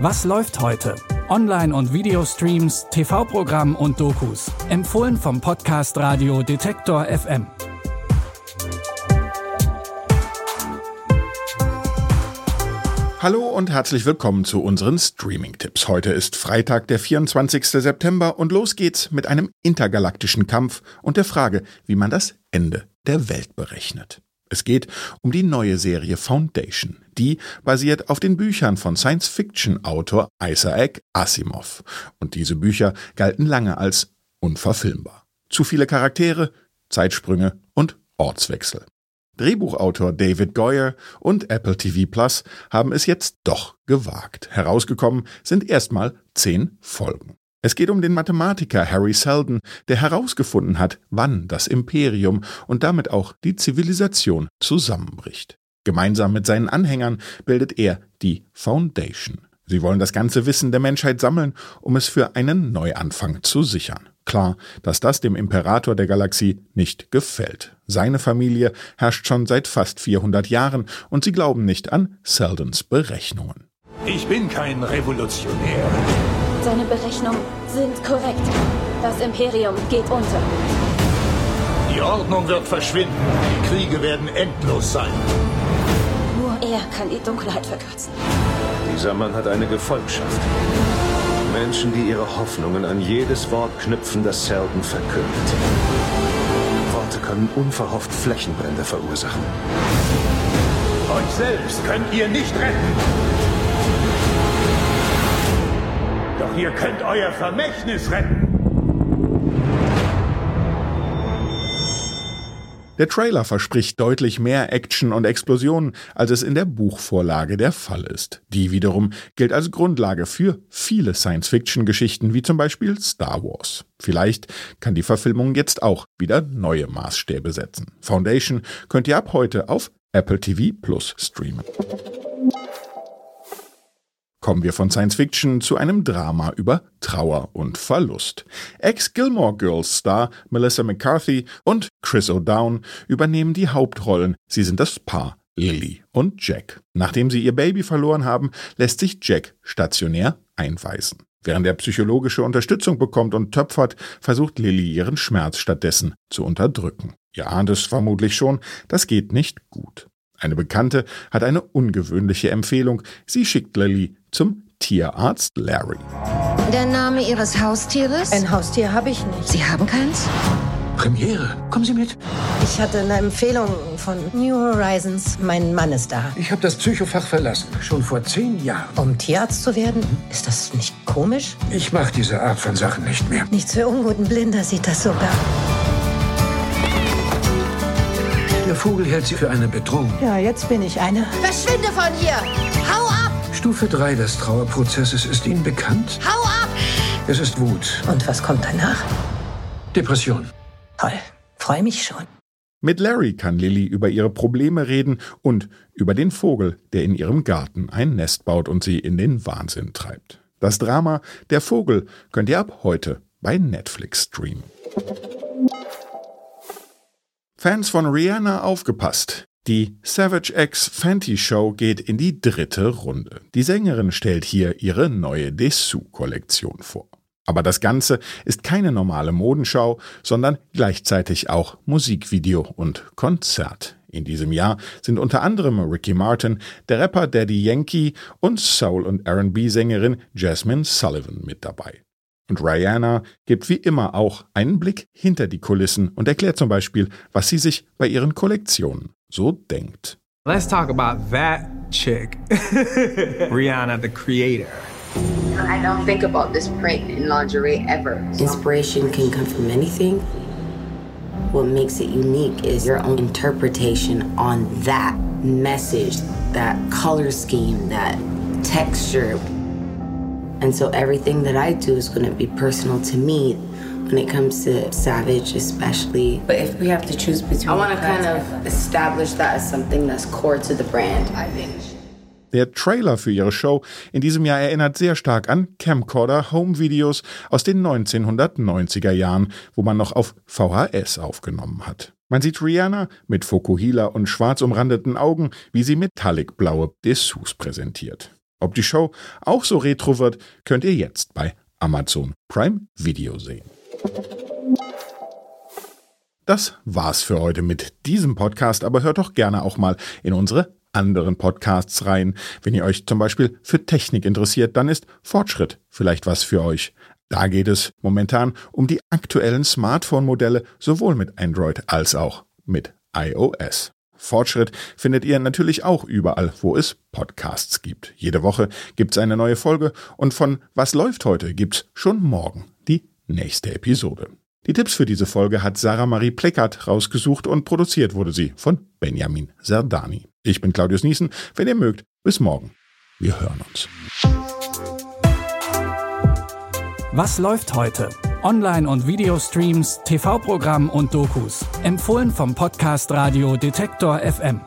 Was läuft heute? Online- und Videostreams, TV-Programm und Dokus. Empfohlen vom Podcast Radio Detektor FM. Hallo und herzlich willkommen zu unseren Streaming-Tipps. Heute ist Freitag, der 24. September und los geht's mit einem intergalaktischen Kampf und der Frage, wie man das Ende der Welt berechnet. Es geht um die neue Serie Foundation. Die basiert auf den Büchern von Science-Fiction-Autor Isaac Asimov. Und diese Bücher galten lange als unverfilmbar. Zu viele Charaktere, Zeitsprünge und Ortswechsel. Drehbuchautor David Goyer und Apple TV Plus haben es jetzt doch gewagt. Herausgekommen sind erstmal zehn Folgen. Es geht um den Mathematiker Harry Seldon, der herausgefunden hat, wann das Imperium und damit auch die Zivilisation zusammenbricht. Gemeinsam mit seinen Anhängern bildet er die Foundation. Sie wollen das ganze Wissen der Menschheit sammeln, um es für einen Neuanfang zu sichern. Klar, dass das dem Imperator der Galaxie nicht gefällt. Seine Familie herrscht schon seit fast 400 Jahren und sie glauben nicht an Seldons Berechnungen. Ich bin kein Revolutionär. Seine Berechnungen sind korrekt. Das Imperium geht unter. Die Ordnung wird verschwinden. Die Kriege werden endlos sein. Nur er kann die Dunkelheit verkürzen. Dieser Mann hat eine Gefolgschaft. Menschen, die ihre Hoffnungen an jedes Wort knüpfen, das Selden verkündet. Worte können unverhofft Flächenbrände verursachen. Euch selbst könnt ihr nicht retten. Doch ihr könnt euer Vermächtnis retten. Der Trailer verspricht deutlich mehr Action und Explosionen, als es in der Buchvorlage der Fall ist. Die wiederum gilt als Grundlage für viele Science-Fiction-Geschichten, wie zum Beispiel Star Wars. Vielleicht kann die Verfilmung jetzt auch wieder neue Maßstäbe setzen. Foundation könnt ihr ab heute auf Apple TV Plus streamen. Kommen wir von Science Fiction zu einem Drama über Trauer und Verlust. Ex-Gilmore Girls Star Melissa McCarthy und Chris O'Down übernehmen die Hauptrollen. Sie sind das Paar Lily und Jack. Nachdem sie ihr Baby verloren haben, lässt sich Jack stationär einweisen. Während er psychologische Unterstützung bekommt und töpfert, versucht Lily ihren Schmerz stattdessen zu unterdrücken. Ihr ahnt es vermutlich schon, das geht nicht gut. Eine Bekannte hat eine ungewöhnliche Empfehlung. Sie schickt Lily zum Tierarzt Larry. Der Name Ihres Haustieres? Ein Haustier habe ich nicht. Sie haben keins? Premiere. Kommen Sie mit. Ich hatte eine Empfehlung von New Horizons. Mein Mann ist da. Ich habe das Psychofach verlassen. Schon vor zehn Jahren. Um Tierarzt zu werden? Ist das nicht komisch? Ich mache diese Art von Sachen nicht mehr. Nichts für unguten Blinder sieht das sogar. Der Vogel hält sie für eine Bedrohung. Ja, jetzt bin ich eine. Verschwinde von hier! Hau ab! Stufe 3 des Trauerprozesses ist Ihnen bekannt? Hau ab! Es ist Wut. Und was kommt danach? Depression. Toll. Freue mich schon. Mit Larry kann Lily über ihre Probleme reden und über den Vogel, der in ihrem Garten ein Nest baut und sie in den Wahnsinn treibt. Das Drama Der Vogel könnt ihr ab heute bei Netflix streamen. Fans von Rihanna aufgepasst. Die Savage X Fenty Show geht in die dritte Runde. Die Sängerin stellt hier ihre neue Dessous-Kollektion vor. Aber das Ganze ist keine normale Modenschau, sondern gleichzeitig auch Musikvideo und Konzert. In diesem Jahr sind unter anderem Ricky Martin, der Rapper Daddy Yankee und Soul- und RB-Sängerin Jasmine Sullivan mit dabei. Und Rihanna gibt wie immer auch einen Blick hinter die Kulissen und erklärt zum Beispiel, was sie sich bei ihren Kollektionen so denkt. Let's talk about that chick, Rihanna, the creator. I don't think about this print in lingerie ever. Inspiration can come from anything. What makes it unique is your own interpretation on that message, that color scheme, that texture. And so everything that I do is going to be personal to me when it comes to Savage, especially. But if we have to choose between, I want to kind of establish that as something that's core to the brand. I think. Der Trailer für ihre Show in diesem Jahr erinnert sehr stark an Camcorder-Home-Videos aus den 1990er Jahren, wo man noch auf VHS aufgenommen hat. Man sieht Rihanna mit Fokuhila und schwarz umrandeten Augen, wie sie metallic-blaue Dessous präsentiert. Ob die Show auch so retro wird, könnt ihr jetzt bei Amazon Prime Video sehen. Das war's für heute mit diesem Podcast, aber hört doch gerne auch mal in unsere anderen Podcasts rein. Wenn ihr euch zum Beispiel für Technik interessiert, dann ist Fortschritt vielleicht was für euch. Da geht es momentan um die aktuellen Smartphone-Modelle sowohl mit Android als auch mit iOS. Fortschritt findet ihr natürlich auch überall, wo es Podcasts gibt. Jede Woche gibt's eine neue Folge und von Was läuft heute gibt's schon morgen nächste Episode. Die Tipps für diese Folge hat Sarah Marie Pleckert rausgesucht und produziert wurde sie von Benjamin Serdani. Ich bin Claudius Niesen. Wenn ihr mögt, bis morgen. Wir hören uns. Was läuft heute? Online- und Videostreams, TV-Programm und Dokus. Empfohlen vom Podcast Radio Detektor FM.